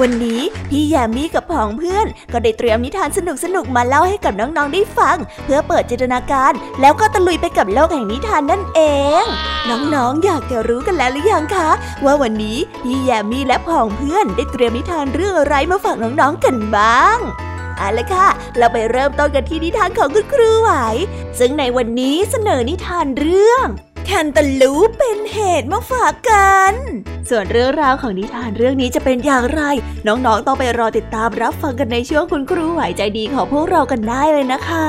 วันนี้พี่แยมมี่กับผองเพื่อน ก็ได้เตรียมนิทานสนุกๆมาเล่าให้กับน้องๆได้ฟัง เพื่อเปิดจินตนาการ แล้วก็ตะลุยไปกับโลกแห่งนิทานนั่นเอง น้องๆอยากจะรู้กันแล้วหรือยังคะ ว่าวันนี้พี่แยมมี่และผองเพื่อนได้เตรียมนิทานเรื่องอะไรมาฝากน้องๆกันบ้างเอาละค่ะ เราไปเริ่มต้นกันที่นิทานของคุณครูไหว ซึ่งในวันนี้เสนอนิทานเรื่อง แคนตาลูปเป็นเหตุมาฝากกัน ส่วนเรื่องราวของนิทานเรื่องนี้จะเป็นอย่างไร น้องๆต้องไปรอติดตามรับฟังกันในช่วงคุณครูไหวใจดีของพวกเรากันได้เลยนะคะ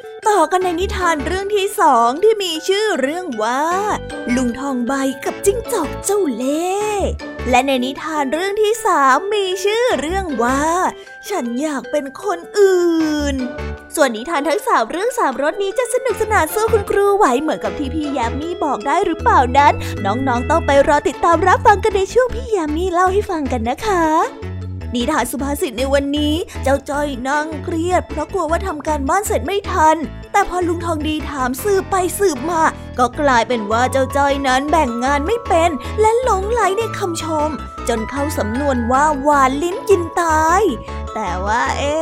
ต่อกันในนิทานเรื่องที่สองที่มีชื่อเรื่องว่า ลุงทองใบกับจิ้งจอกเจ้าเล่และในนิทานเรื่องที่สามมีชื่อเรื่องว่า ฉันอยากเป็นคนอื่น ส่วนนิทานทั้งสามเรื่องสามรสนี้จะสนุกสนานสู้คุณครูไหวเหมือนกับที่พี่ยามีบอกได้หรือเปล่านั้น น้องๆต้องไปรอติดตามรับฟังกันในช่วงพี่ยามีเล่าให้ฟังกันนะคะ นิทานสุภาษิตในวันนี้ เจ้าจ้อยนั่งเครียด เพราะกลัวว่าทำการบ้านเสร็จไม่ทัน แต่พอลุงทองดีถามสืบไปสืบมา ก็กลายเป็นว่าเจ้าจ้อยนั้นแบ่งงานไม่เป็น และหลงไหลในคำชม จนเข้าสำนวนว่าหวานลิ้นกินตาย แต่ว่าเอ๊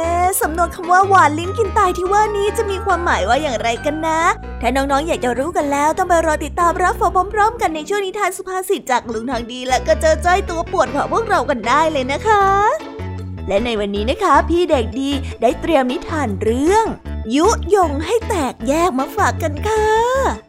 สำนวนคำว่าหวานลิ้นกินตายที่ว่านี้จะมีความหมายว่าอย่างไรกันนะ ถ้าน้องๆอยากจะรู้กันแล้วต้องไปรอติดตามรับฟังพร้อมๆ กันในช่วงนิทานสุภาษิตจากลุงทองดีและก็เจอจ้อยตัวปวดของพวกเรากันได้เลยนะคะ และในวันนี้นะคะ พี่เด็กดีได้เตรียมนิทานเรื่อง ยุยงให้แตกแยกมาฝากกันค่ะ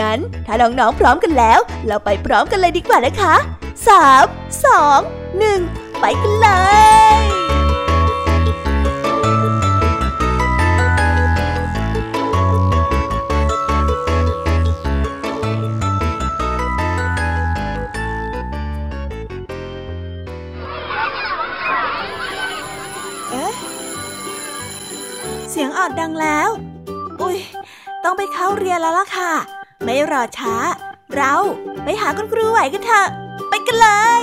งั้น ถ้าน้องๆพร้อมกันแล้ว เราไปพร้อมกันเลยดีกว่านะคะสามสองหนึ่งไปกันเลยเสียงออดดังแล้ว อุ้ย ต้องไปเข้าเรียนแล้วล่ะค่ะ ไม่รอช้า เราไปหาคุณครูไหวกันเถอะ ไปกันเลย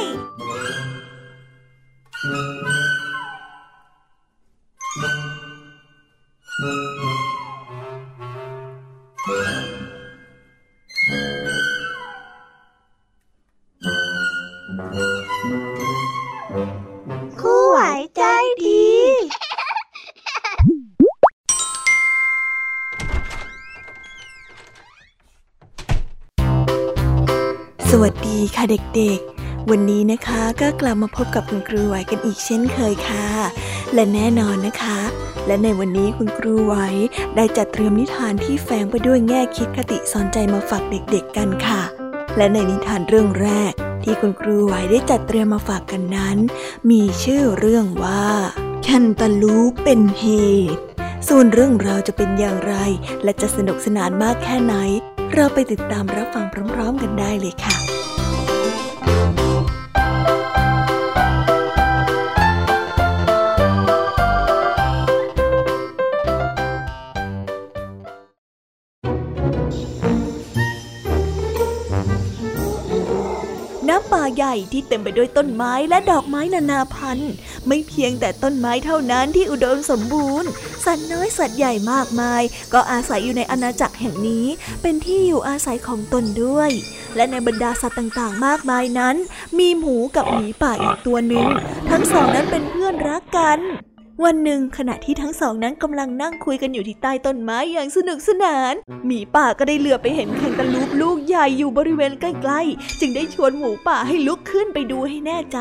ครูไหวใจดี วัสดีค่ะเด็กๆ วันนี้นะคะก็กลับมาพบกับคุณครูไหวกันอีกเช่นเคยค่ะ และแน่นอนนะคะ และในวันนี้คุณครูไหวได้จัดเตรียมนิทานที่แฝงไปด้วยแง่คิดคติสอนใจมาฝากเด็กๆกันค่ะ และในนิทานเรื่องแรก ที่คุณครูไหวได้จัดเตรียมมาฝากกันนั้น มีชื่อเรื่องว่าแคนตาลูเป็นเหตุส่วนเรื่องราวจะเป็นอย่างไร และจะสนุกสนานมากแค่ไหน เราไปติดตามรับฟังพร้อมๆกันได้เลยค่ะ ญ่ที่เต็มไปด้วยต้นไม้และดอกไม้นานาพันธุ์ ไม่เพียงแต่ต้นไม้เท่านั้นที่อุดมสมบูรณ์ สัตว์น้อยสัตว์ใหญ่มากมาย ก็อาศัยอยู่ในอาณาจักรแห่งนี้ เป็นที่อยู่อาศัยของตนด้วย และในบรรดาสัตว์ต่างๆ มากมายนั้น มีหมูกับหมีป่าอีกตัวหนึ่งทั้งสองนั้นเป็นเพื่อนรักกัน วันหนึ่งขณะที่ทั้งสองนั้นกำลังนั่งคุยกันอยู่ที่ใต้ต้นไม้อย่างสนุกสนาน หมีป่าก็ได้เหลือไปเห็นแคนตาลูปลูกใหญ่อยู่บริเวณใกล้ๆ จึงได้ชวนหมูป่าให้ลุกขึ้นไปดูให้แน่ใจ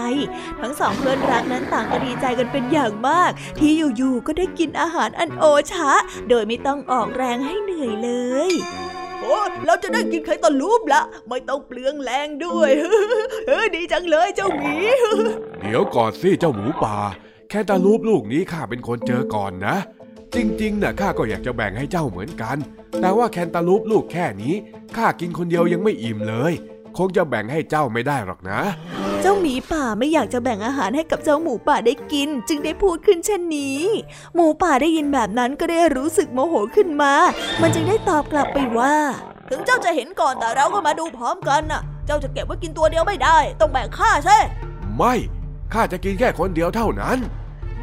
ทั้งสองเพื่อนรักนั้นต่างก็ดีใจกันเป็นอย่างมาก ที่อยู่ๆก็ได้กินอาหารอันโอชะ โดยไม่ต้องออกแรงให้เหนื่อยเลยโอ้เราจะได้กินไข่ตะลูปละ ไม่ต้องเปลืองแรงด้วย เฮ้ดีจังเลยเจ้าหมี เดี๋ยวก่อนสิเจ้าหมูป่า แค่ตาลูปลูกนี้ข้าเป็นคนเจอก่อนนะ จริงๆนะ่ะข้าก็อยากจะแบ่งให้เจ้าเหมือนกัน แต่ว่าแคนตาลูปลูกแค่นี้ข้ากินคนเดียวยังไม่อิ่มเลย คงจะแบ่งให้เจ้าไม่ได้หรอกนะ เจ้าหมีป่าไม่อยากจะแบ่งอาหารให้กับเจ้าหมูป่าได้กิน จึงได้พูดขึ้นเช่นนี้ หมูป่าได้ยินแบบนั้นก็ได้รู้สึกโมโหขึ้นมา มันจึงได้ตอบกลับไปว่า ถึงเจ้าจะเห็นก่อนแต่เราก็มาดูพร้อมกันน่ะ เจ้าจะเก็บไว้กินตัวเดียวไม่ได้ ต้องแบ่งข้าใช่ ไม่ข้าจะกินแค่คนเดียวเท่านั้น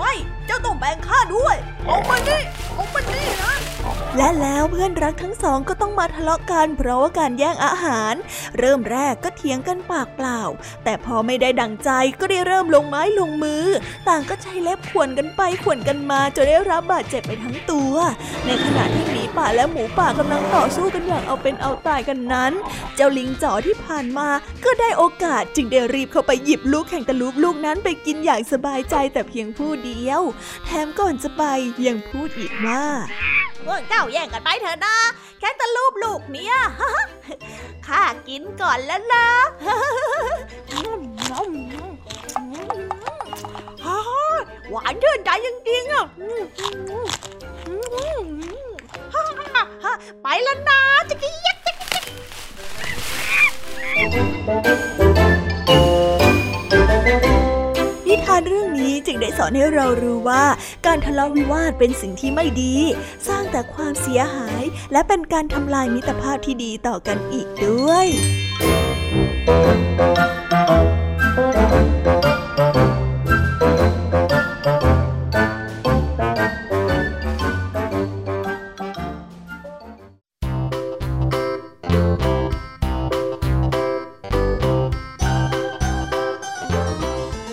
ไม่ เจ้าต้องแบ่งข้าด้วยออกมานี่ออกมานี่นะ และแล้วเพื่อนรักทั้งสองก็ต้องมาทะเลาะกันเพราะว่าการแย่งอาหาร เริ่มแรกก็เถียงกันปากเปล่า แต่พอไม่ได้ดังใจก็ได้เริ่มลงไม้ลงมือ ต่างก็ใช้เล็บข่วนกันไปข่วนกันมาจนได้รับบาดเจ็บไปทั้งตัว ในขณะที่หมีป่าและหมูป่ากำลังต่อสู้กันอย่างเอาเป็นเอาตายกันนั้น เจ้าลิงจ๋อที่ผ่านมาก็ได้โอกาสจึงได้รีบเข้าไปหยิบลูกแข่งตะลุบลูกนั้นไปกินอย่างสบายใจแต่เพียงผู้เดียวแถมก่อนจะไปยังพูดอีกว่าพวกเจ้าแย่งกันไปเถอะนะแค่ตะลูบลูกเนี้ยข้ากินก่อนแล้วนะหวานชื่นใจจริงๆอะไปแล้วนะจะกี้ยัก นิทานเรื่องนี้จึงได้สอนให้เรารู้ว่า การทะเลาะวิวาทเป็นสิ่งที่ไม่ดี สร้างแต่ความเสียหาย และเป็นการทำลายมิตรภาพที่ดีต่อกันอีกด้วย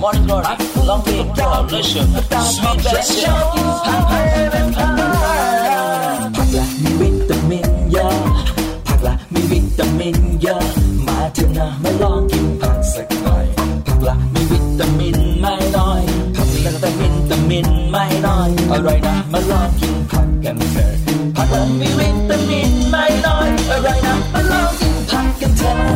Morning glory, long live God bless you. Sweet blessing. ผักละมีวิตามินเยอะผักละมีวิตามินเยอะมาเถอะนะมาลองกินผักสักหน่อยผักละมีวิตามินไม่น้อยผักมีวิต่มิตามินไม่น้อยอร่อยนะมาลองกินผักกันเถอะผักละมีวิตามินไม่น้อยอร่อยนะมาลองกินผักกันเถอะ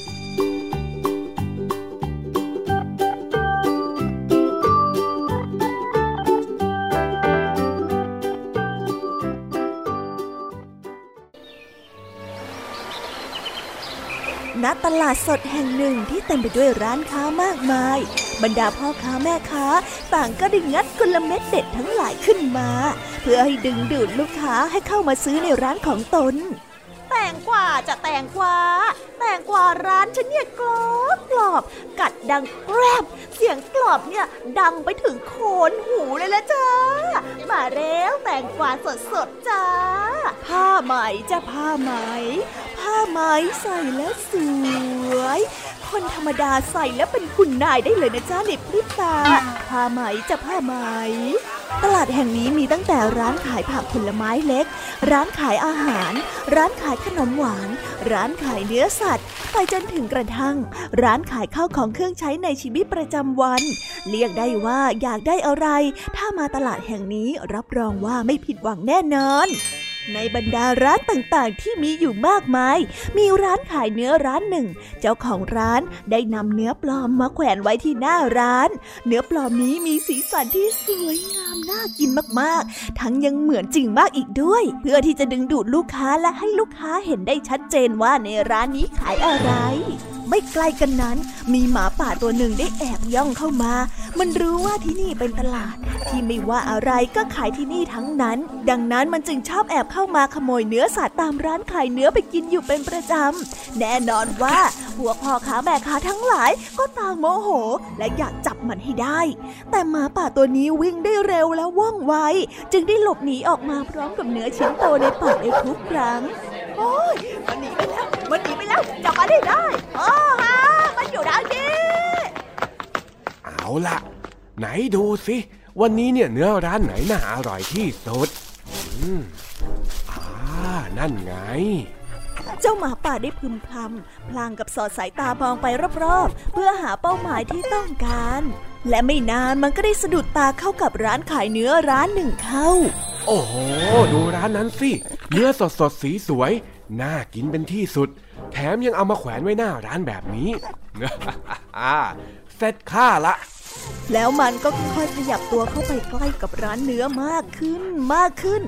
ตลาดสดแห่งหนึ่งที่เต็มไปด้วยร้านค้ามากมาย บรรดาพ่อค้าแม่ค้า ต่างก็ได้งัดกลเม็ดเด็ดทั้งหลายขึ้นมา เพื่อให้ดึงดูดลูกค้าให้เข้ามาซื้อในร้านของตน แตงกวาจะแตงกวาแตงกวาร้านฉันเนี่ยกรอบกรอบ กัดดังแกรบ เสียงกรอบเนี่ยดังไปถึงโคนหูเลยละจ้า มาแล้วแตงกวาสดสดจ้า ผ้าไหมจะผ้าไหม ผ้าไหมใส่แล้วสวย คนธรรมดาใส่แล้วเป็นคุณนายได้เลยนะจ้าในพริบตา ผ้าไหมจะผ้าไหม ตลาดแห่งนี้มีตั้งแต่ร้านขายผักผลไม้เล็ก ร้านขายอาหาร ร้านขายขนมหวาน ร้านขายเนื้อสัตว์ ไปจนถึงกระทั่ง ร้านขายข้าวของเครื่องใช้ในชีวิตประจำวัน เรียกได้ว่าอยากได้อะไร ถ้ามาตลาดแห่งนี้รับรองว่าไม่ผิดหวังแน่นอน ในบรรดาร้านต่างๆ ที่มีอยู่มากมาย มีร้านขายเนื้อร้านหนึ่ง เจ้าของร้านได้นำเนื้อปลอมมาแขวนไว้ที่หน้าร้าน เนื้อปลอมนี้มีสีสันที่สวยงามน่ากินมากๆ ทั้งยังเหมือนจริงมากอีกด้วย เพื่อที่จะดึงดูดลูกค้าและให้ลูกค้าเห็นได้ชัดเจนว่าในร้านนี้ขายอะไร ไม่ไกลกันนั้น มีหมาป่าตัวหนึ่งได้แอบย่องเข้ามา มันรู้ว่าที่นี่เป็นตลาด ที่ไม่ว่าอะไรก็ขายที่นี่ทั้งนั้น ดังนั้นมันจึงชอบแอบเข้ามาขโมยเนื้อสัตว์ตามร้านขายเนื้อไปกินอยู่เป็นประจำ แน่นอนว่าพวกพ่อค้าแม่ค้าทั้งหลายก็ต่างโมโห และอยากจับมันให้ได้ แต่หมาป่าตัวนี้วิ่งได้เร็วและว่องไว จึงได้หลบหนีออกมาพร้อมกับเนื้อชิ้นโตในปากในทุกครั้ง โอ้ยมันหนีไปแล้ว มันหนีไปแล้วจับมาได้ได้โอ้ฮะมันอยู่ด้านนี้เอาล่ะ ไหนดูสิ วันนี้เนี่ยเนื้อร้านไหนน่าอร่อยที่สุดอืมอ่านั่นไง เจ้าหมาป่าได้พึมพำพลางกับสอดสายตามองไปรอบๆ เพื่อหาเป้าหมายที่ต้องการ และไม่นานมันก็ได้สะดุดตาเข้ากับร้านขายเนื้อร้านหนึ่งเข้า โอ้โห ดูร้านนั้นสิ เนื้อสดสดสีสวย น่ากินเป็นที่สุด แถมยังเอามาแขวนไว้หน้าร้านแบบนี้ เสร็จข้าละ แล้วมันก็ค่อยๆขยับตัวเข้าไปใกล้กับร้านเนื้อมากขึ้นมากขึ้น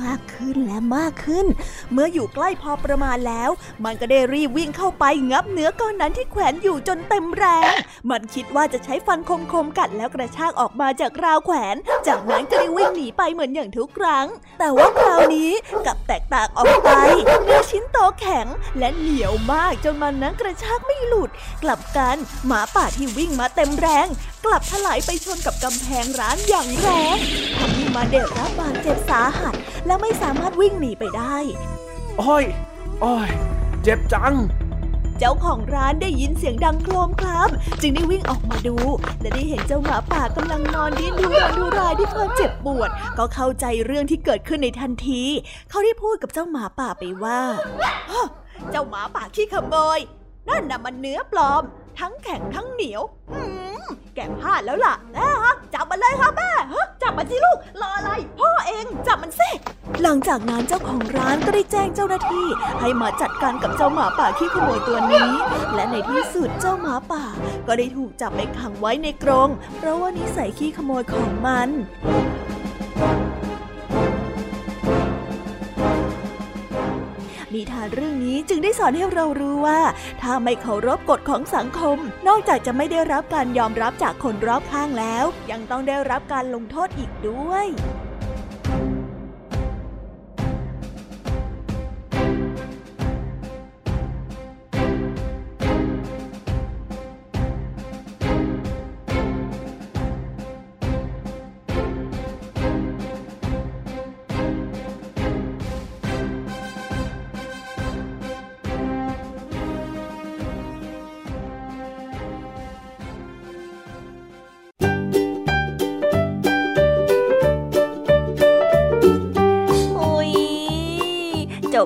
มากขึ้นและมากขึ้น เมื่ออยู่ใกล้พอประมาณแล้ว มันก็ได้รีบวิ่งเข้าไปงับเนื้อก้อนนั้นที่แขวนอยู่จนเต็มแรง มันคิดว่าจะใช้ฟันคมๆกัดแล้วกระชากออกมาจากราวแขวน จากนั้นก็ได้วิ่งหนีไปเหมือนอย่างทุกครั้ง แต่ว่าคราวนี้กับแตกต่างออกไปเนื้อชิ้นโตแข็งและเหนียวมากจนมันนั้นกระชากไม่หลุด กลับกันหมาป่าที่วิ่งมาเต็มแรง กลับถลายไปชนกับกำแพงร้านอย่างแรงทำให้มาเดรับบาดเจ็บสาหัสและไม่สามารถวิ่งหนีไปได้โอ้ยโอ้ยเจ็บจัง เจ้าของร้านได้ยินเสียงดังโครมครามจึงได้วิ่งออกมาดู และได้เห็นเจ้าหมาป่ากำลังนอนดิ้นดูรนดูรายด้วยความเจ็บปวด ก็เข้าใจเรื่องที่เกิดขึ้นในทันที เขาได้พูดกับเจ้าหมาป่าไปว่าเจ้าหมาป่าขี้ขโมยนั่นน่ะมันเนื้อปลอม ทั้งแข็งทั้งเหนียว แกพลาดแล้วล่ะแม่ฮะจับมันเลยค่ะแม่จับมันสิลูกรออะไร พ่อเองจับมันสิหลังจากนั้นเจ้าของร้านก็ได้แจ้งเจ้าหน้าที่ ให้มาจัดการกับเจ้าหมาป่าขี้ขโมยตัวนี้ และในที่สุดเจ้าหมาป่า ก็ได้ถูกจับไปขังไว้ในกรงเพราะว่านิสัยขี้ขโมยของมัน นิทานเรื่องนี้จึงได้สอนให้เรารู้ว่า ถ้าไม่เคารพกฎของสังคม นอกจากจะไม่ได้รับการยอมรับจากคนรอบข้างแล้ว ยังต้องได้รับการลงโทษอีกด้วย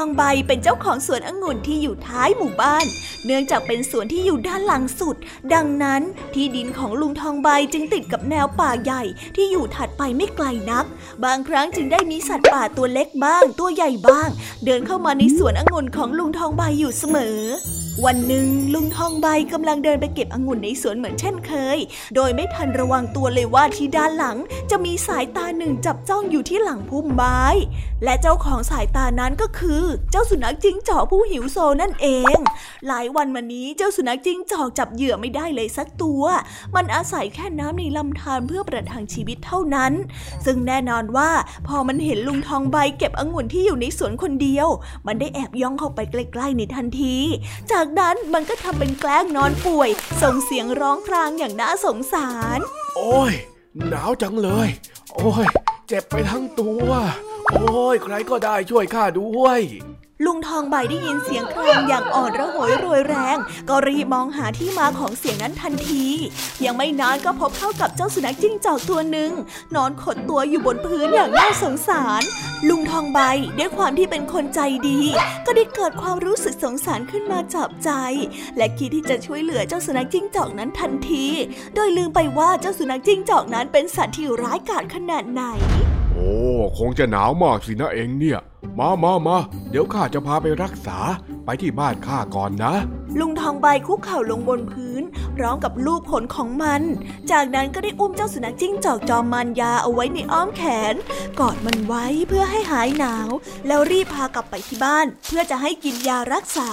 องใบเป็นเจ้าของสวนองุ่นที่อยู่ท้ายหมู่บ้าน เนื่องจากเป็นสวนที่อยู่ด้านหลังสุด ดังนั้นที่ดินของลุงทองใบจึงติดกับแนวป่าใหญ่ที่อยู่ถัดไปไม่ไกลนัก บางครั้งจึงได้มีสัตว์ป่าตัวเล็กบ้าง ตัวใหญ่บ้าง เดินเข้ามาในสวนองุ่นของลุงทองใบอยู่เสมอ วันหนึ่งลุงทองใบกำลังเดินไปเก็บองุ่นในสวนเหมือนเช่นเคย โดยไม่ทันระวังตัวเลยว่าที่ด้านหลังจะมีสายตาหนึ่งจับจ้องอยู่ที่หลังพุ่มไม้ และเจ้าของสายตานั้นก็คือ เจ้าสุนัขจิ้งจอกผู้หิวโซนั่นเอง หลายวันมานี้เจ้าสุนัขจิ้งจอกจับเหยื่อไม่ได้เลยสักตัว มันอาศัยแค่น้ำในลำธารเพื่อประทังชีวิตเท่านั้น ซึ่งแน่นอนว่าพอมันเห็นลุงทองใบเก็บองุ่นที่อยู่ในสวนคนเดียว มันได้แอบย่องเข้าไปใกล้ๆในทันที จากนั้นมันก็ทำเป็นแกล้งนอนป่วย ส่งเสียงร้องครางอย่างน่าสงสาร โอ้ย หนาวจังเลย โอ้ย เจ็บไปทั้งตัว โอ้ย ใครก็ได้ช่วยข้าด้วย ลุงทองใบได้ยินเสียงครางอย่างอ่อนระหยโรยแรง ก็รีบมองหาที่มาของเสียงนั้นทันที ยังไม่นานก็พบเข้ากับเจ้าสุนัขจิ้งจอกตัวหนึ่ง นอนขดตัวอยู่บนพื้นอย่างน่าสงสาร ลุงทองใบด้วยความที่เป็นคนใจดี ก็ได้เกิดความรู้สึกสงสารขึ้นมาจับใจ และคิดที่จะช่วยเหลือเจ้าสุนัขจิ้งจอกนั้นทันที โดยลืมไปว่าเจ้าสุนัขจิ้งจอกนั้นเป็นสัตว์ที่ร้ายกาจขนาดไหน อ้คงจะหนาวมากสินะเองเนี่ย มามามาเดี๋ยวข้าจะพาไปรักษาไปที่บ้านข้าก่อนนะ ลุงทองใบคุกเข่าลงบนพื้น ร้อมกับลูกขนของมัน จากนั้นก็ได้อุ้มเจ้าสุนัขจิ้งจอกจอมมันยาเอาไว้ในอ้อมแขน กอดมันไว้เพื่อให้หายหนาว แล้วรีบพากลับไปที่บ้าน เพื่อจะให้กินยารักษา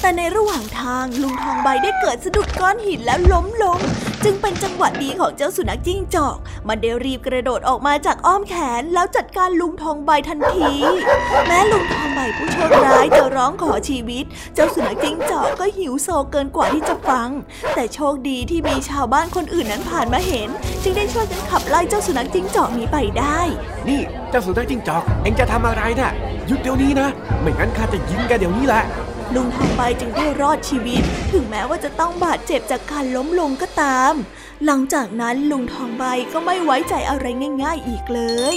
แต่ในระหว่างทางลุงทองใบได้เกิดสะดุดก้อนหินแล้วล้มลง จึงเป็นจังหวะดีของเจ้าสุนัขจิ้งจอก มันได้รีบกระโดดออกมาจากอ้อมแขนแล้วจัดการลุงทองใบทันที แม้ลุงทองใบผู้โชคร้ายจะร้องขอชีวิต เจ้าสุนัขจิ้งจอกก็หิวโซเกินกว่าที่จะฟัง แต่โชคดีที่มีชาวบ้านคนอื่นนั้นผ่านมาเห็น จึงได้ช่วยกันขับไล่เจ้าสุนัขจิ้งจอกนี้ไปได้ นี่เจ้าสุนัขจิ้งจอก เอ็งจะทำอะไรนะ่ะหยุดเดี๋ยวนี้นะ ไม่งั้นข้าจะยิงแกเดี๋ยวนี้แหละ ลุงทองใบจึงได้รอดชีวิต ถึงแม้ว่าจะต้องบาดเจ็บจากการล้มลงก็ตาม หลังจากนั้นลุงทองใบก็ไม่ไว้ใจอะไรง่าย ๆ อีกเลย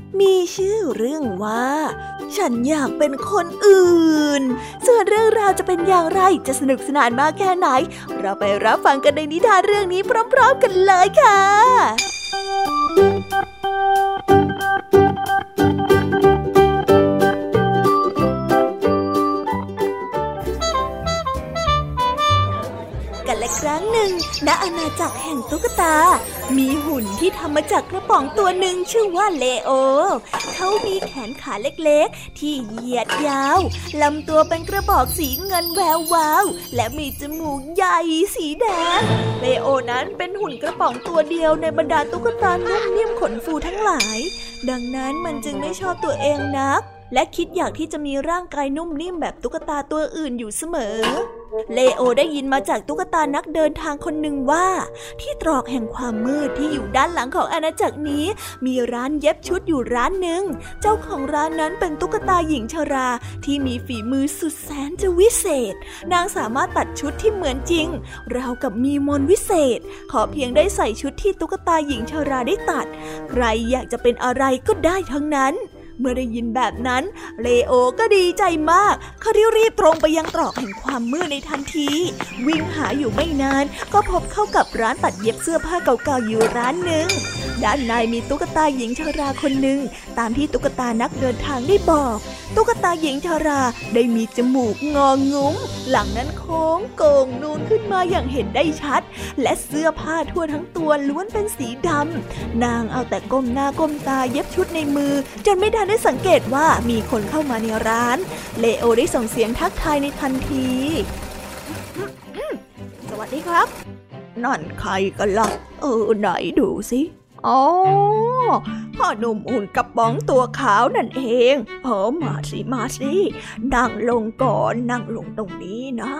มีชื่อเรื่องว่า ฉันอยากเป็นคนอื่น ส่วนเรื่องราวจะเป็นอย่างไรจะสนุกสนานมากแค่ไหน เราไปรับฟังกันในนิทานเรื่องนี้พร้อมๆกันเลยค่ะกาลครั้งหนึ่งณอาณาจักรแห่งตุ๊กตา มีหุ่นที่ทำมาจากกระป๋องตัวหนึ่งชื่อว่าเลโอ เขามีแขนขาเล็กๆ ที่เหยียดยาวลำตัวเป็นกระบอกสีเงินแวววาว และมีจมูกใหญ่สีแดง เลโอนั้นเป็นหุ่นกระป๋องตัวเดียวในบรรดาตุ๊กตานุ่มนิ่มขนฟูทั้งหลาย ดังนั้นมันจึงไม่ชอบตัวเองนัก และคิดอยากที่จะมีร่างกายนุ่มนิ่มแบบตุ๊กตาตัวอื่นอยู่เสมอ เลโอได้ยินมาจากตุ๊กตานักเดินทางคนหนึ่งว่า ที่ตรอกแห่งความมืดที่อยู่ด้านหลังของอาณาจักรนี้ มีร้านเย็บชุดอยู่ร้านหนึ่ง เจ้าของร้านนั้นเป็นตุ๊กตาหญิงชราที่มีฝีมือสุดแสนจะวิเศษ นางสามารถตัดชุดที่เหมือนจริง ราวกับมีมนวิเศษ ขอเพียงได้ใส่ชุดที่ตุ๊กตาหญิงชราได้ตัด ใครอยากจะเป็นอะไรก็ได้ทั้งนั้น เมื่อได้ยินแบบนั้น เลโอก็ดีใจมาก เขารีบตรงไปยังตรอกแห่งความมืดในทันที วิ่งหาอยู่ไม่นาน ก็พบเข้ากับร้านตัดเย็บเสื้อผ้าเก่าๆอยู่ร้านหนึ่ง ด้านในมีตุ๊กตาหญิงชราคนหนึ่ง ตามที่ตุ๊กตานักเดินทางได้บอก ตุ๊กตาหญิงชราได้มีจมูกงองุ้ม หลังนั้นโค้งโก่งนูนขึ้นมาอย่างเห็นได้ชัด และเสื้อผ้าทั่วทั้งตัวล้วนเป็นสีดำนางเอาแต่ก้มหน้าก้มตาเย็บชุดในมือ จนไม่ทันได้สังเกตว่ามีคนเข้ามาในร้าน เลโอได้ส่งเสียงทักทายในทันที สวัสดีครับ นั่นใครกันล่ะ เออ ไหนดูสิอ๋อพ่อหนุ่มอุ่นกระป๋องตัวขาวนั่นเอง เออมาสิ มาสิ นั่งลงก่อน นั่งลงตรงนี้นะ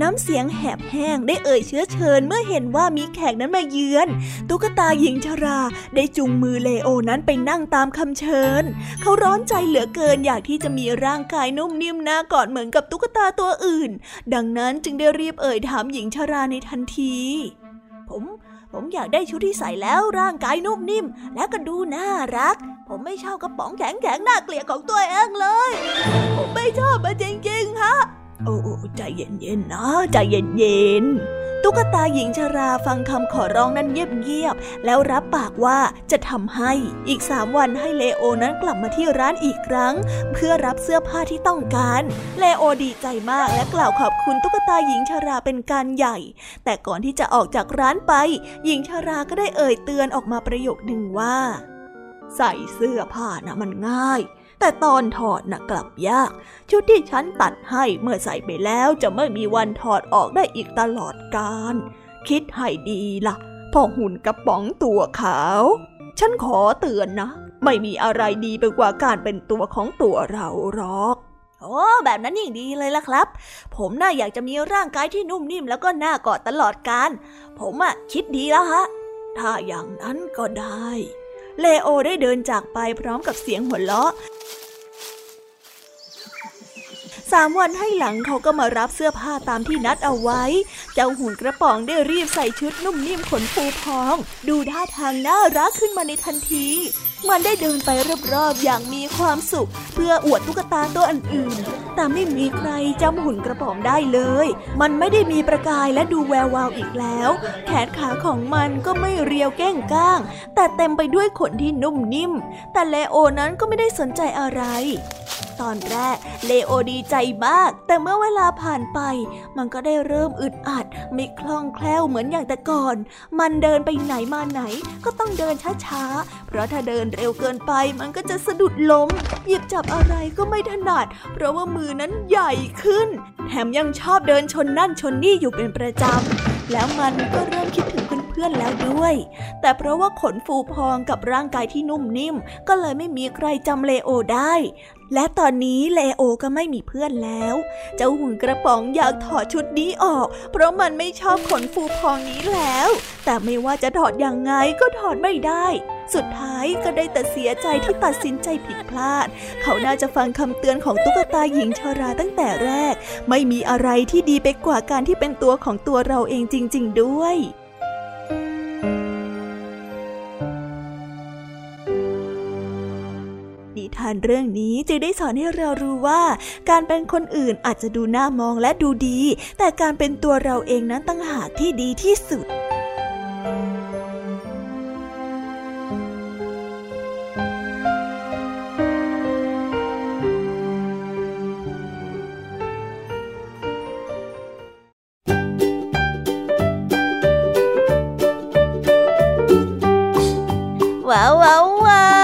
น้ำเสียงแหบแห้งได้เอ่ยเชื้อเชิญเมื่อเห็นว่ามีแขกนั้นมาเยือน ตุ๊กตาหญิงชราได้จุงมือเลโอนั้นไปนั่งตามคำเชิญ เขาร้อนใจเหลือเกินอยากที่จะมีร่างกายนุ่มนิ่มน่ากอดเหมือนกับตุ๊กตาตัวอื่น ดังนั้นจึงได้รีบเอ่ยถามหญิงชราในทันที ผมผมอยากได้ชุดที่ใส่แล้วร่างกายนุ่มนิ่ม และก็ดูน่ารัก ผมไม่ชอบกระป๋องแข็งแข็งน่าเกลียดของตัวเองเลย ผมไม่ชอบมันจริงๆฮะ โอ้ใจเย็นๆนะใจเย็นๆตุ๊กตาหญิงชราฟังคำขอร้องนั้นเงียบๆแล้วรับปากว่าจะทำให้อีกสามวันให้เลโอนั้นกลับมาที่ร้านอีกครั้ง เพื่อรับเสื้อผ้าที่ต้องการเลโอดีใจมากและกล่าวขอบคุณตุ๊กตาหญิงชราเป็นการใหญ่ แต่ก่อนที่จะออกจากร้านไป หญิงชราก็ได้เอ่ยเตือนออกมาประโยคหนึ่งว่า ใส่เสื้อผ้านะมันง่าย แต่ตอนถอดน่ะกลับยาก ชุดที่ฉันตัดให้เมื่อใส่ไปแล้วจะไม่มีวันถอดออกได้อีกตลอดกาลคิดให้ดีละ่ะพ่อหุ่นกระป๋องตัวขาว ฉันขอเตือนนะ ไม่มีอะไรดีไปกว่าการเป็นตัวของตัวเราหรอกโอ้แบบนั้นยิ่งดีเลยล่ะครับ ผมน่าอยากจะมีร่างกายที่นุ่มนิ่มแล้วก็น่ากอดตลอดกาลผมอะคิดดีแล้วฮะ ถ้าอย่างนั้นก็ได้ เลโอได้เดินจากไปพร้อมกับเสียงหัวเราะสามวันให้หลังเขาก็มารับเสื้อผ้าตามที่นัดเอาไว้ เจ้าหุ่นกระป๋องได้รีบใส่ชุดนุ่มนิ่มขนฟูพอง ดูท่าทางน่ารักขึ้นมาในทันที มันได้เดินไปรอบๆอย่างมีความสุข เพื่ออวดตุ๊กตาตัวอื่นๆ แต่ไม่มีใครจำหุ่นกระป๋องได้เลย มันไม่ได้มีประกายและดูแวววาวอีกแล้ว แขนขาของมันก็ไม่เรียวแก้งก้าง แต่เต็มไปด้วยขนที่นุ่มนิ่ม แต่เลโอนั้นก็ไม่ได้สนใจอะไรตอนแรกเลโอดีใจมาก แต่เมื่อเวลาผ่านไป มันก็ได้เริ่มอึดอัด ไม่คล่องแคล่วเหมือนอย่างแต่ก่อน มันเดินไปไหนมาไหนก็ต้องเดินช้าๆ เพราะถ้าเดินเร็วเกินไปมันก็จะสะดุดล้ม หยิบจับอะไรก็ไม่ถนัด เพราะว่ามือนั้นใหญ่ขึ้น แถมยังชอบเดินชนนั่นชนนี่อยู่เป็นประจำ แล้วมันก็เริ่มคิดถึงเพื่อนแล้วด้วย แต่เพราะว่าขนฟูพองกับร่างกายที่นุ่มนิ่ม ก็เลยไม่มีใครจำเลโอได้ และตอนนี้เลโอก็ไม่มีเพื่อนแล้ว เจ้าหุ่นกระป๋องอยากถอดชุดนี้ออก เพราะมันไม่ชอบขนฟูพองนี้แล้ว แต่ไม่ว่าจะถอดอย่างไงก็ถอดไม่ได้สุดท้ายก็ได้แต่เสียใจที่ตัดสินใจผิดพลาด เขาน่าจะฟังคำเตือนของตุ๊กตาหญิงชราตั้งแต่แรก ไม่มีอะไรที่ดีไปกว่าการที่เป็นตัวของตัวเราเองจริง ๆ ด้วย นิทานเรื่องนี้จึงได้สอนให้เรารู้ว่า การเป็นคนอื่นอาจจะดูน่ามองและดูดี แต่การเป็นตัวเราเองนั้นตั้งหากที่ดีที่สุดว้าวว้าวว้าว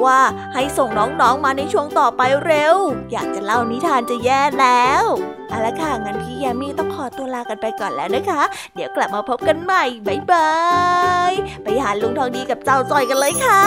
ว่าให้ส่งน้องๆมาในช่วงต่อไปเร็ว อยากจะเล่านิทานจะแย่แล้วเอาละค่ะงั้นพี่ยามีต้องขอตัวลากันไปก่อนแล้วนะคะ เดี๋ยวกลับมาพบกันใหม่บ๊ายบาย ไปหาลุงทองดีกับเจ้าจอยกันเลยค่ะ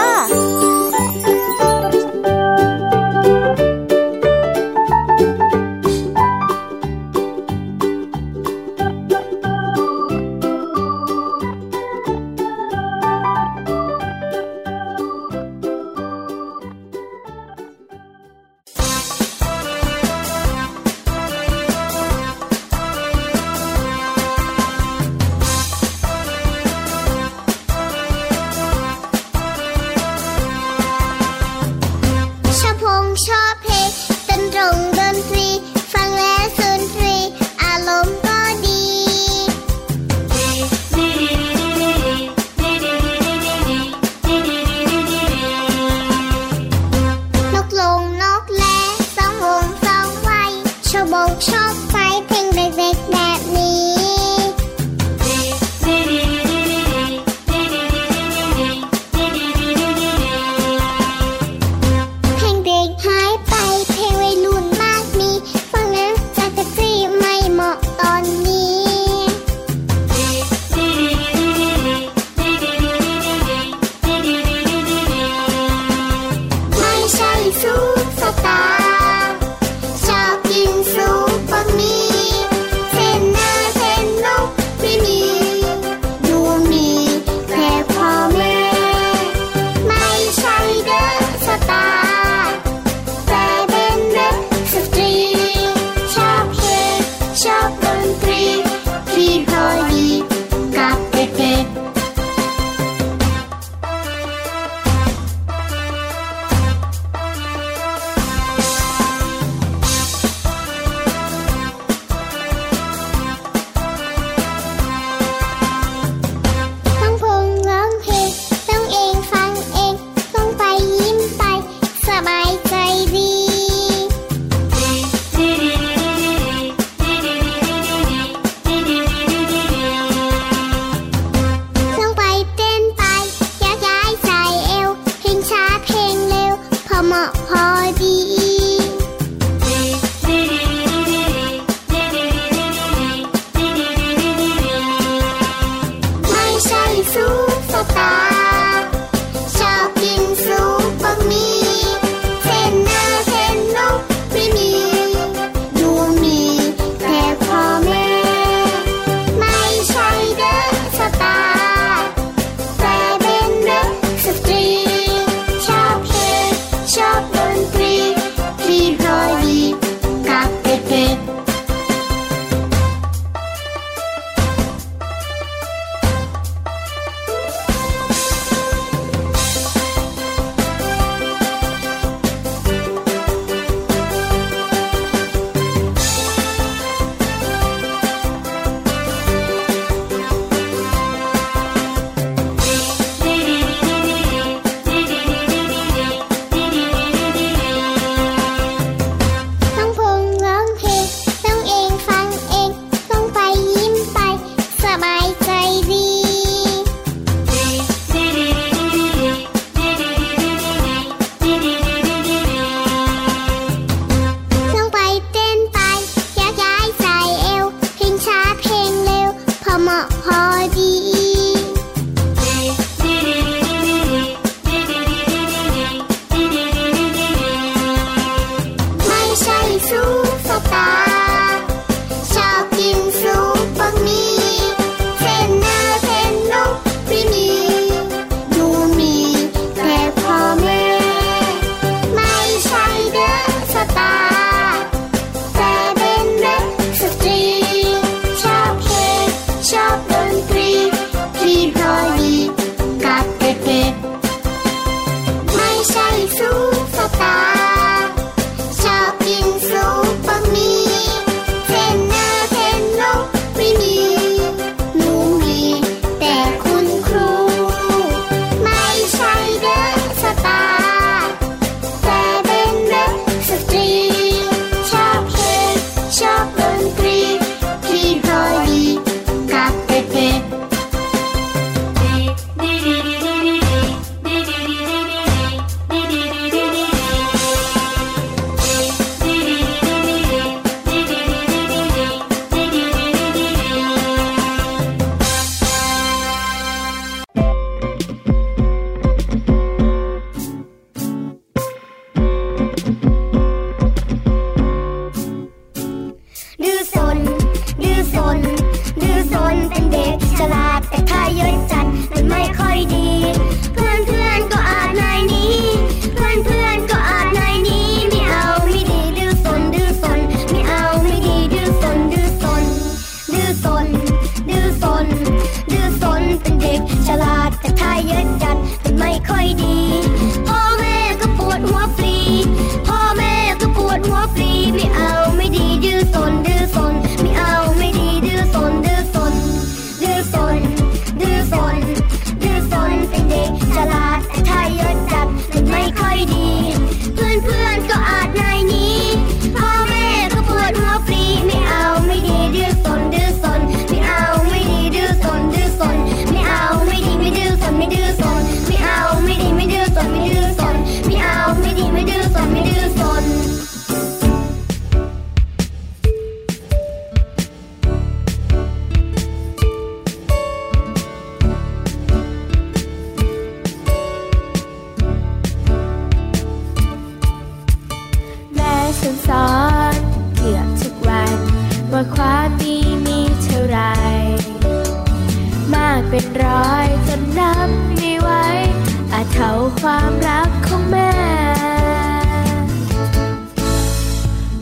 ความรักของแม่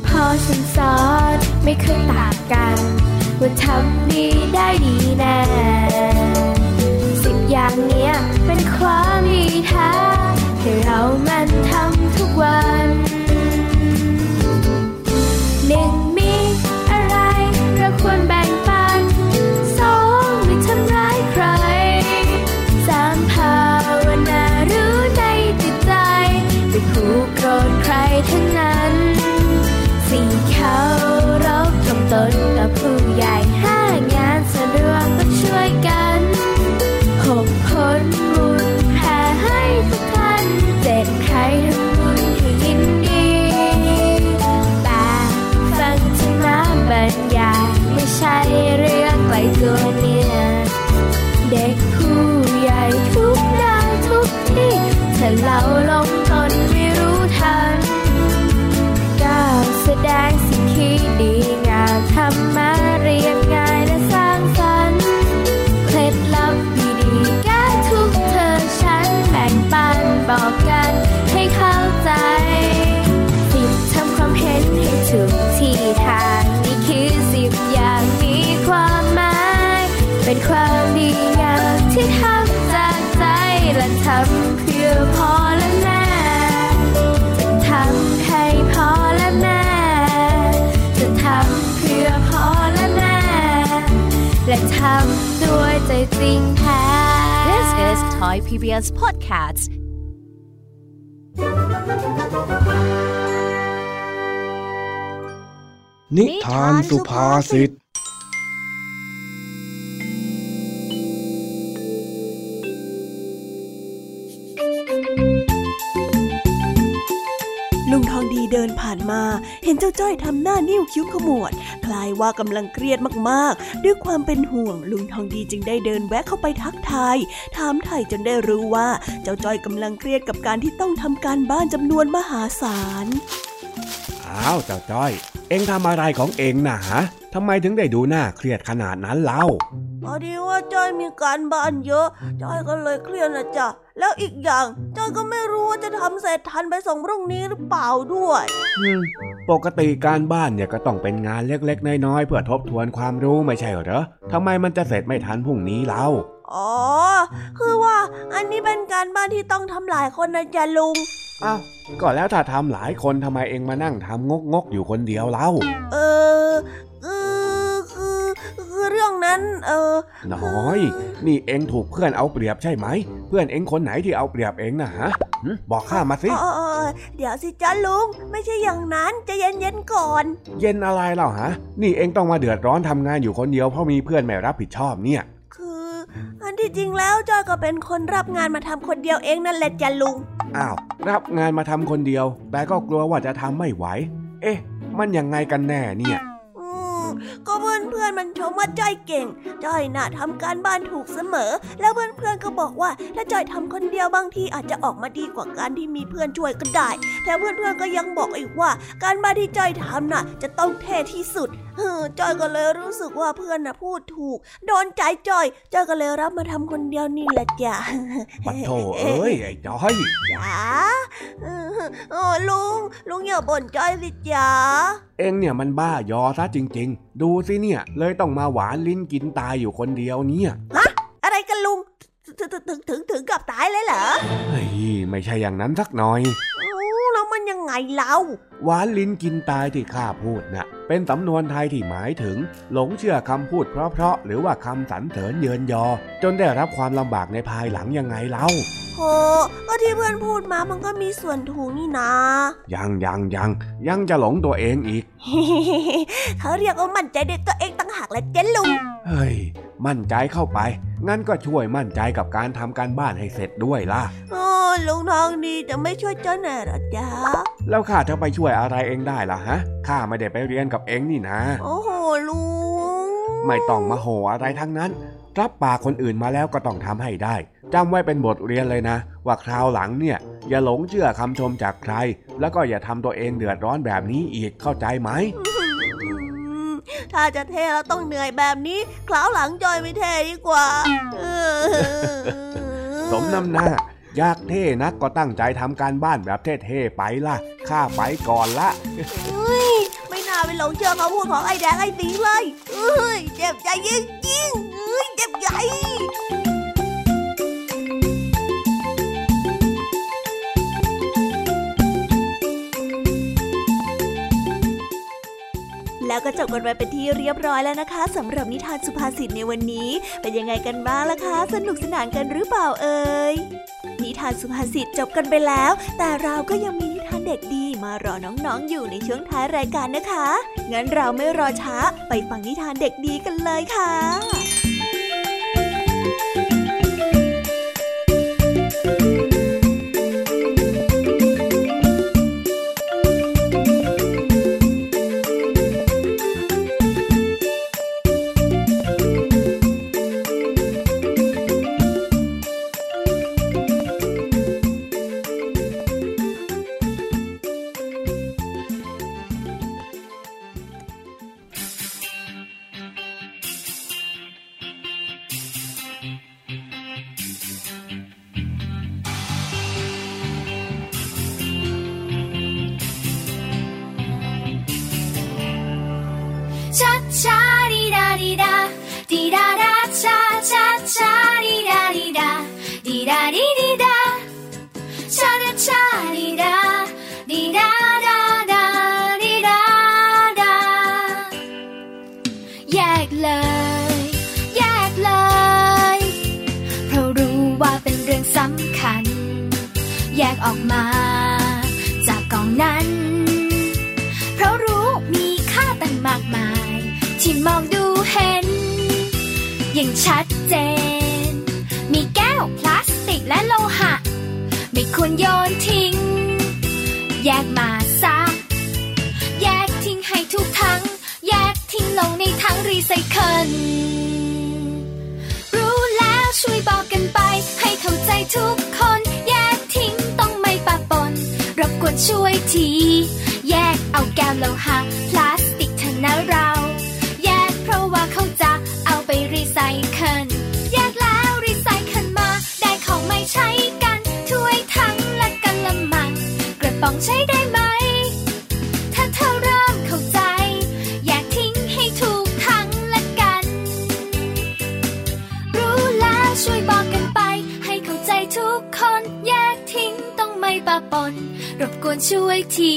พอฉันสอนไม่เคยต่างกัน ว่าทำดีได้ดีแน่สิบอย่างเนี้ยเป็นความดีแท้ให้เรามัน ด้วยใจจริงแท้ This is Thai PBS Podcast นิทานสุภาษิต จ้าจ้อยทำหน้านิ้วคิ้วขมวด คล้ายว่ากำลังเครียดมากๆ ด้วยความเป็นห่วงลุงทองดีจึงได้เดินแวะเข้าไปทักทาย ถามไถ่จนได้รู้ว่าเจ้าจ้อยกำลังเครียดกับการที่ต้องทำการบ้านจำนวนมหาศาล อ้าวเจ้าจ้อย เอ็งทำอะไรของเอ็งนะฮะทำไมถึงได้ดูหน้าเครียดขนาดนั้นเล่าพอดีว่าจ้อยมีการบ้านเยอะ จ้อยก็เลยเครียดนะจ๊ะ แล้วอีกอย่างจ้อยก็ไม่รู้ว่าจะทำเสร็จทันไปส่งพรุ่งนี้หรือเปล่าด้วยอืมปกติการบ้านเนี่ยก็ต้องเป็นงานเล็กๆ น้อยๆ เพื่อทบทวนความรู้ไม่ใช่เหรอทำไมมันจะเสร็จไม่ทันพรุ่งนี้เล่าอ๋อ คือว่าอันนี้เป็นการบ้านที่ต้องทำหลายคนนะจ๊ะลุงอ้าวก็แล้วถ้าทำหลายคนทำไมเอ็งมานั่งทำงกๆอยู่คนเดียวเล่า เออคือคือคือ เรื่องนั้น เออน้อย นี่เอ็งถูกเพื่อนเอาเปรียบใช่ไหม เพื่อนเอ็งคนไหนที่เอาเปรียบเอ็งนะฮะหึบอกข้ามาสิเออเออเดี๋ยวสิจ้าลุง ไม่ใช่อย่างนั้นใจะเย็นๆก่อน เย็นอะไรเล่าฮะ นี่เอ็งต้องมาเดือดร้อนทำงานอยู่คนเดียวเพราะมีเพื่อนไม่รับผิดชอบเนี่ย คืออันที่จริงแล้วจ้อยก็เป็นคนรับงานมาทำคนเดียวเองนั่นแหละจ้ะลุงอ้าวรับงานมาทำคนเดียว แต่ก็กลัวว่าจะทำไม่ไหว เอ๊ะ มันยังไงกันแน่เนี่ยอืม ก็เพื่อนเพื่อนๆมันชมว่าจ้อยเก่ง จ้อยน่ะทำการบ้านถูกเสมอ แล้วเพื่อนเพื่อนๆก็บอกว่า ถ้าจ้อยทำคนเดียวบางทีอาจจะออกมาดีกว่าการที่มีเพื่อนช่วยก็ได้ แถมเพื่อนเพื่อนๆก็ยังบอกอีกว่า การบ้านที่จ้อยทำน่ะ จะต้องเท่ที่สุดเออจ้อยก็เลยรู้สึกว่าเพื่อนน่ะพูดถูก โดนใจจ้อยจ้อยก็เลยรับมาทำคนเดียวนี่แหละจ้ะปัดโถเอ้ยไอ้จ้อยจ๋าเออเออลุงลุงอย่าบ่นจ้อยสิจ๋าเอ็งเนี่ยมันบ้ายอซะจริง ๆ ดูสิเนี่ย เลยต้องมาหวานลิ้นกินตายอยู่คนเดียวเนี่ยอะไรกันลุงถึงถึงถึงถึงถึงกับตายเลยเหรอเฮ้ยไม่ใช่อย่างนั้นสักหน่อยอู้แล้วมันยังไงเล่าหวานลิ้นกินตายที่ข้าพูดน่ะ เป็นสำนวนไทยที่หมายถึง หลงเชื่อคำพูดเพราะๆหรือว่าคำสรรเสริญเยินยอ จนได้รับความลำบากในภายหลังยังไงเล่า โหก็ที่เพื่อนพูดมามันก็มีส่วนถูกนี่นะ ยังยังยังยังจะหลงตัวเองอีก เขาเรียกว่ามั่นใจในตัวเองตั้งหากแหละเจ๊ลุง เฮ้ย มั่นใจเข้าไป งั้นก็ช่วยมั่นใจกับการทำการบ้านให้เสร็จด้วยล่ะโอ้ลุงทองดีจะไม่ช่วยเจ้าหน่อยเหรอจ๊ะ แล้วข้าจะไปช่วยอะไรเองได้ล่ะฮะ ข้าไม่ได้ไปเรียนกับเองนี่นะ โอ้โหลุง ไม่ต้องมาโหอะไรทั้งนั้น รับปากคนอื่นมาแล้วก็ต้องทำให้ได้จำไว้เป็นบทเรียนเลยนะ ว่าคราวหลังเนี่ย อย่าหลงเชื่อคำชมจากใคร แล้วก็อย่าทำตัวเองเดือดร้อนแบบนี้อีกเข้าใจไหมถ้าจะเท่แล้วต้องเหนื่อยแบบนี้คราวหลังจอยไม่เท่ดีกว่าสมน้ำหน้า อยากเท่นักก็ตั้งใจทำการบ้านแบบเท่ๆไปล่ะข้าไปก่อนละไม่น่าไปหลงเชื่อคำพูดของไอ้แดงไอ้สิงเลยเอ้ยเจ็บใจยิ่งยิ่งเอ้ยเจ็บใจแล้วก็จบกันไปเป็นที่เรียบร้อยแล้วนะคะสำหรับนิทานสุภาษิตในวันนี้ เป็นยังไงกันบ้างล่ะคะ สนุกสนานกันหรือเปล่าเอ่ยนิทานสุภาษิตจบกันไปแล้ว แต่เราก็ยังมี ทานเด็กดีมารอน้องๆอยู่ในช่วงท้ายรายการนะคะ งั้นเราไม่รอช้าไปฟังนิทานเด็กดีกันเลยค่ะ เอาแก้วโลหะพลาสติกเถอะนะเรา แยกเพราะว่าเขาจะเอาไปรีไซเคิลแยกแล้วรีไซเคิลมา ได้ของไม่ใช้กันถ้วยทั้งและกันละมังกระป๋องใช้ได้ไหม ถ้าเธอเริ่มเข้าใจ แยกทิ้งให้ถูกทั้งและกัน รู้แล้วช่วยบอกกันไป ให้เข้าใจทุกคน แยกทิ้งต้องไม่ปะปนรบกวนช่วยที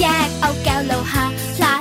แยกเอาแก้วโลหะพลา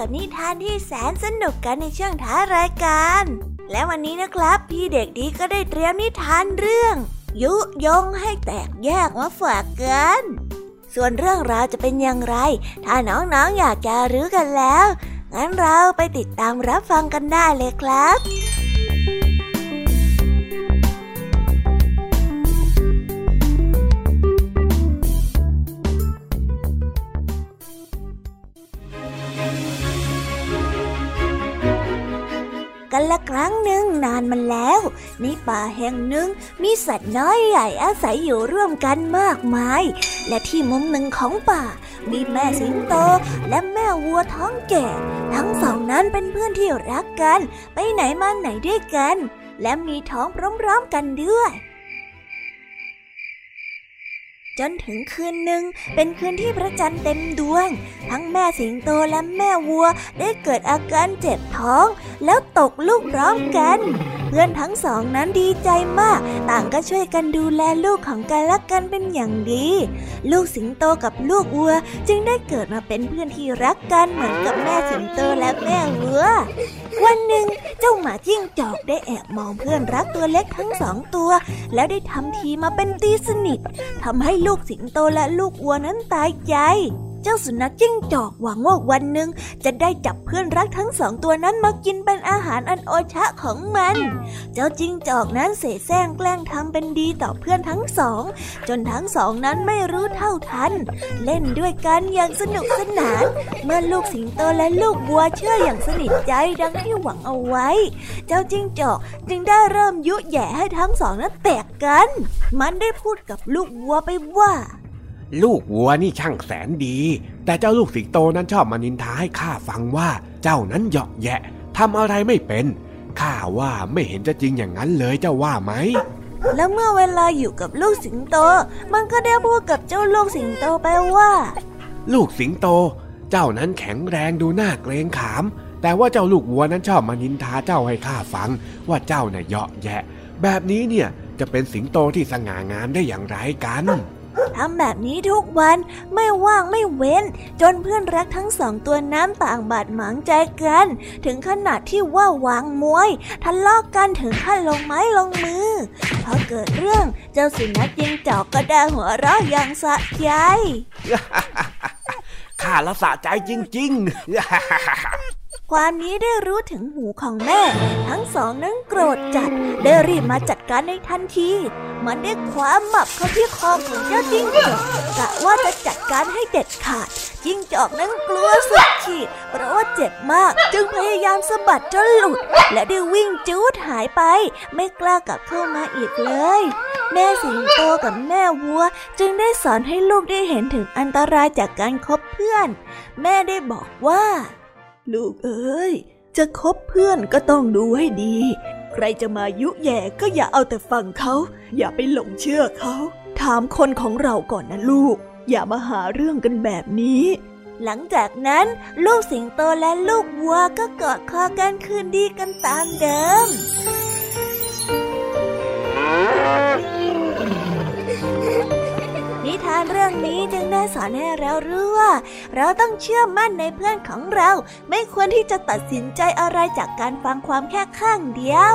กับนิทานที่แสนสนุกกันในช่วงท้ายรายการ และวันนี้นะครับ พี่เด็กดีก็ได้เตรียมนิทานเรื่อง ยุยงให้แตกแยกมาฝากกันส่วนเรื่องราวจะเป็นอย่างไร ถ้าน้องๆออยากจะรู้กันแล้ว งั้นเราไปติดตามรับฟังกันได้เลยครับ กันละครั้งหนึ่งนานมันแล้ว ในป่าแห่งหนึ่งมีสัตว์น้อยใหญ่อาศัยอยู่ร่วมกันมากมาย และที่มุมหนึ่งของป่า มีแม่สิงโตและแม่วัวท้องแก่ ทั้งสองนั้นเป็นเพื่อนที่รักกัน ไปไหนมาไหนด้วยกัน และมีท้องพร้อมๆกันด้วย จนถึงคืนหนึ่งเป็นคืนที่พระจันทร์เต็มดวง ทั้งแม่สิงโตและแม่วัวได้เกิดอาการเจ็บท้อง แล้วตกลูกพร้อมกัน เพื่อนทั้งสองนั้นดีใจมาก ต่างก็ช่วยกันดูแลลูกของกันและกันเป็นอย่างดี ลูกสิงโตกับลูกวัวจึงได้เกิดมาเป็นเพื่อนที่รักกันเหมือนกับแม่สิงโตและแม่วัว วันหนึ่งเจ้าหมาจิ้งจอกได้แอบมองเพื่อนรักตัวเล็กทั้งสองตัว แล้วได้ทำทีมาเป็นตีสนิททำให้ลูกูกสิงโตและลูกวัวนั้นตายใจ เจ้าสุนัขจิ้งจอกหวังว่าวันหนึ่งจะได้จับเพื่อนรักทั้งสองตัวนั้นมากินเป็นอาหารอันโอชะของมัน เจ้าจิ้งจอกนั้นเสแสร้งแกล้งทำเป็นดีต่อเพื่อนทั้งสอง จนทั้งสองนั้นไม่รู้เท่าทัน เล่นด้วยกันอย่างสนุกสนาน เมื่อลูกสิงโตและลูกวัวเชื่ออย่างสนิทใจดังที่หวังเอาไว้ เจ้าจิ้งจอกจึงได้เริ่มยุแย่ให้ทั้งสองนั้นแตกกัน มันได้พูดกับลูกวัวไปว่า ลูกวัวนี่ช่างแสนดี แต่เจ้าลูกสิงโตนั้นชอบมานินทาให้ข้าฟังว่าเจ้านั้นเหยาะแยะทำอะไรไม่เป็น ข้าว่าไม่เห็นจะจริงอย่างนั้นเลยเจ้าว่าไหม แล้วเมื่อเวลาอยู่กับลูกสิงโต มันก็ได้พูดกับเจ้าลูกสิงโตไปว่า ลูกสิงโต เจ้านั้นแข็งแรงดูน่าเกรงขาม แต่ว่าเจ้าลูกวัวนั้นชอบมานินทาเจ้าให้ข้าฟัง ว่าเจ้าน่ะเหยาะแยะ แบบนี้เนี่ยจะเป็นสิงโตที่สง่างามได้อย่างไรกัน ทำแบบนี้ทุกวันไม่ว่างไม่เว้น จนเพื่อนรักทั้งสองตัวน้ำต่างบาดหมางใจกัน ถึงขนาดที่ว่าวางมวยทะเลาะกกันถึงขั้นลงไม้ลงมือพอเกิดเรื่องเจ้าสุนัขยิงจอกก็ได้หัวเราะอย่างสะใจข้าละสะใจจริง ๆ ความนี้ได้รู้ถึงหูของแม่ ทั้งสองนั้นโกรธจัด ได้รีบมาจัดการในทันที มันได้คว้าหมับเข้าที่คอของเจ้าจิ้งจอกกะว่าจะจัดการให้เด็ดขาด จิ้งจอกนั้นกลัวสุดขีด เพราะว่าเจ็บมากจึงพยายามสะบัดจนหลุด และได้วิ่งจูดหายไป ไม่กล้ากลับเข้ามาอีกเลย แม่สิงโตกับแม่วัว จึงได้สอนให้ลูกได้เห็นถึงอันตรายจากการคบเพื่อน แม่ได้บอกว่า ลูกเอ้ย จะคบเพื่อนก็ต้องดูให้ดี ใครจะมายุแย่ก็อย่าเอาแต่ฟังเขา อย่าไปหลงเชื่อเขา ถามคนของเราก่อนนะลูก อย่ามาหาเรื่องกันแบบนี้ หลังจากนั้น ลูกสิงโตและลูกวัวก็กอดคอกันคืนดีกันตามเดิม นิทานเรื่องนี้จึงได้สอนให้เรารู้ว่า เราต้องเชื่อมั่นในเพื่อนของเรา ไม่ควรที่จะตัดสินใจอะไรจากการฟังความแค่ข้างเดียว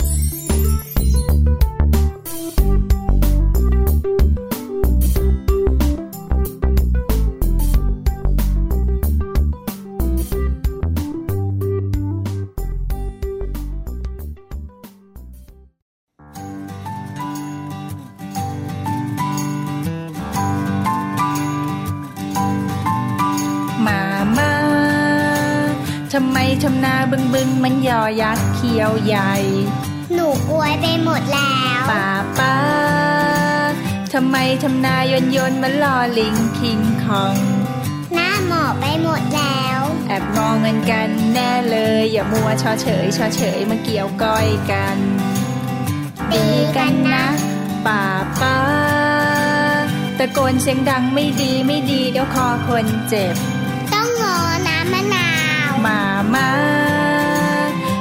บึงบึงมันยอยักษ์เขียวใหญ่ หนูกลวยไปหมดแล้วป้าป้าทำไมทำนายนยนมันลอลิงคิงคอง หน้าหมอบไปหมดแล้ว แอบมองเงินกันแน่เลย อย่ามัวชอเฉยชอเฉยมาเกี่ยวก้อยกันดีกันนะป้าป้าตะโกนเสียงดังไม่ดีไม่ดีเดี๋ยวคอคนเจ็บ ต้องงอน้ำมะนาว มามา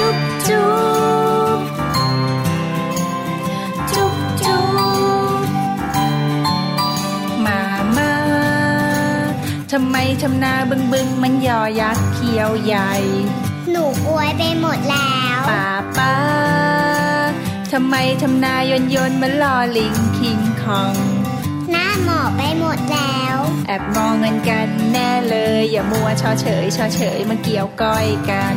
จุ๊บจุ๊บจุ๊บจุ๊บมามาทำไมทำนาบึงบึงมันยอยักษ์เขียวใหญ่ หนูกลวยไปหมดแล้วป้าป้าทำไมทำนายนยนมันลอลิงคิงคอง หน้าหมอบไปหมดแล้ว แอบมองเงินกันแน่เลย อย่ามัวชอเฉยชอเฉยมาเกี่ยวก้อยกัน